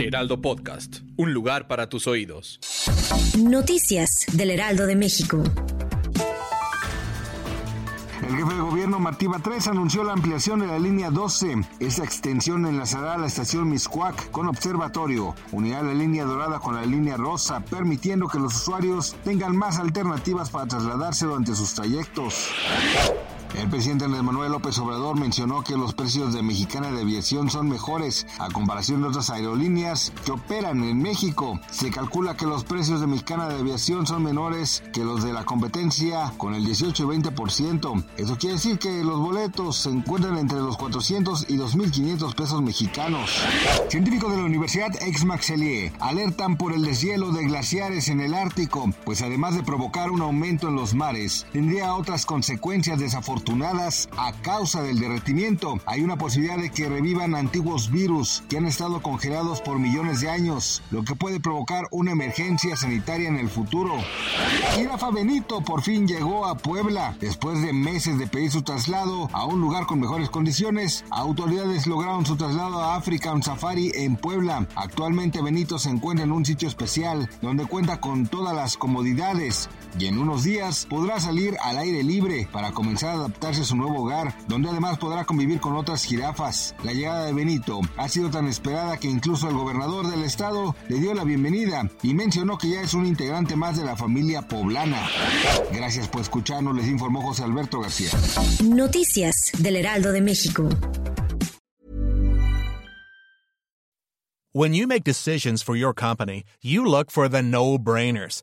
Heraldo Podcast, un lugar para tus oídos. Noticias del Heraldo de México. El jefe de gobierno Martí Batres anunció la ampliación de la línea 12. Esta extensión enlazará a la estación Miscuac con observatorio, unirá la línea dorada con la línea rosa, permitiendo que los usuarios tengan más alternativas para trasladarse durante sus trayectos. El presidente Andrés Manuel López Obrador mencionó que los precios de Mexicana de Aviación son mejores a comparación de otras aerolíneas que operan en México. Se calcula que los precios de Mexicana de Aviación son menores que los de la competencia con el 18 y 20%. Eso quiere decir que los boletos se encuentran entre los 400 y 2.500 pesos mexicanos. Científicos de la Universidad Aix-Marseille alertan por el deshielo de glaciares en el Ártico, pues además de provocar un aumento en los mares, tendría otras consecuencias desafortunadas a causa del derretimiento. Hay una posibilidad de que revivan antiguos virus que han estado congelados por millones de años, lo que puede provocar una emergencia sanitaria en el futuro. Jirafa Benito por fin llegó a Puebla. Después de meses de pedir su traslado a un lugar con mejores condiciones, autoridades lograron su traslado a African Safari en Puebla. Actualmente Benito se encuentra en un sitio especial donde cuenta con todas las comodidades y en unos días podrá salir al aire libre para comenzar a adaptarse a su nuevo hogar, donde además podrá convivir con otras jirafas. La llegada de Benito ha sido tan esperada que incluso el gobernador del estado le dio la bienvenida y mencionó que ya es un integrante más de la familia poblana. Gracias por escucharnos, les informó José Alberto García. Noticias del Heraldo de México. When you make decisions for your company, you look for the no-brainers.